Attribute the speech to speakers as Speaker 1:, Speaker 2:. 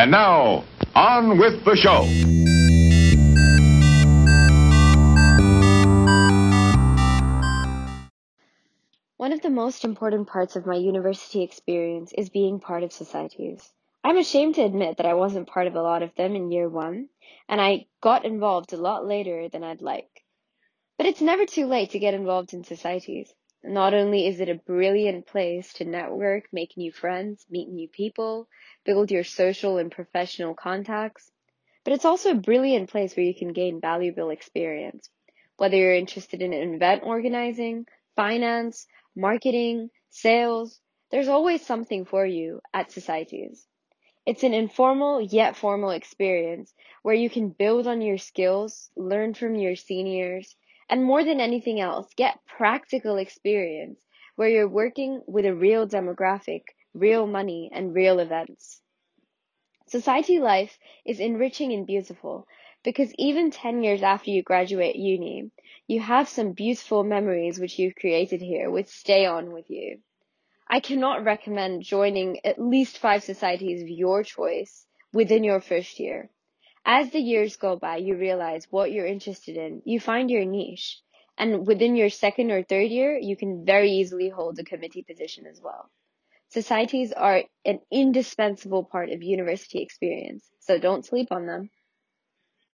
Speaker 1: And now, on with the show.
Speaker 2: One of the most important parts of my university experience is being part of societies. I'm ashamed to admit that I wasn't part of a lot of them in year one, and I got involved a lot later than I'd like. But it's never too late to get involved in societies. Not only is it a brilliant place to network, make new friends, meet new people, build your social and professional contacts, but it's also a brilliant place where you can gain valuable experience. Whether you're interested in event organizing, finance, marketing, sales, there's always something for you at societies. It's an informal yet formal experience where you can build on your skills, learn from your seniors, and more than anything else, get practical experience where you're working with a real demographic, real money, and real events. Society life is enriching and beautiful because even 10 years after you graduate uni, you have some beautiful memories which you've created here which stay on with you. I cannot recommend joining at least five societies of your choice within your first year. As the years go by, you realize what you're interested in. You find your niche. And within your second or third year, you can very easily hold a committee position as well. Societies are an indispensable part of university experience, so don't sleep on them.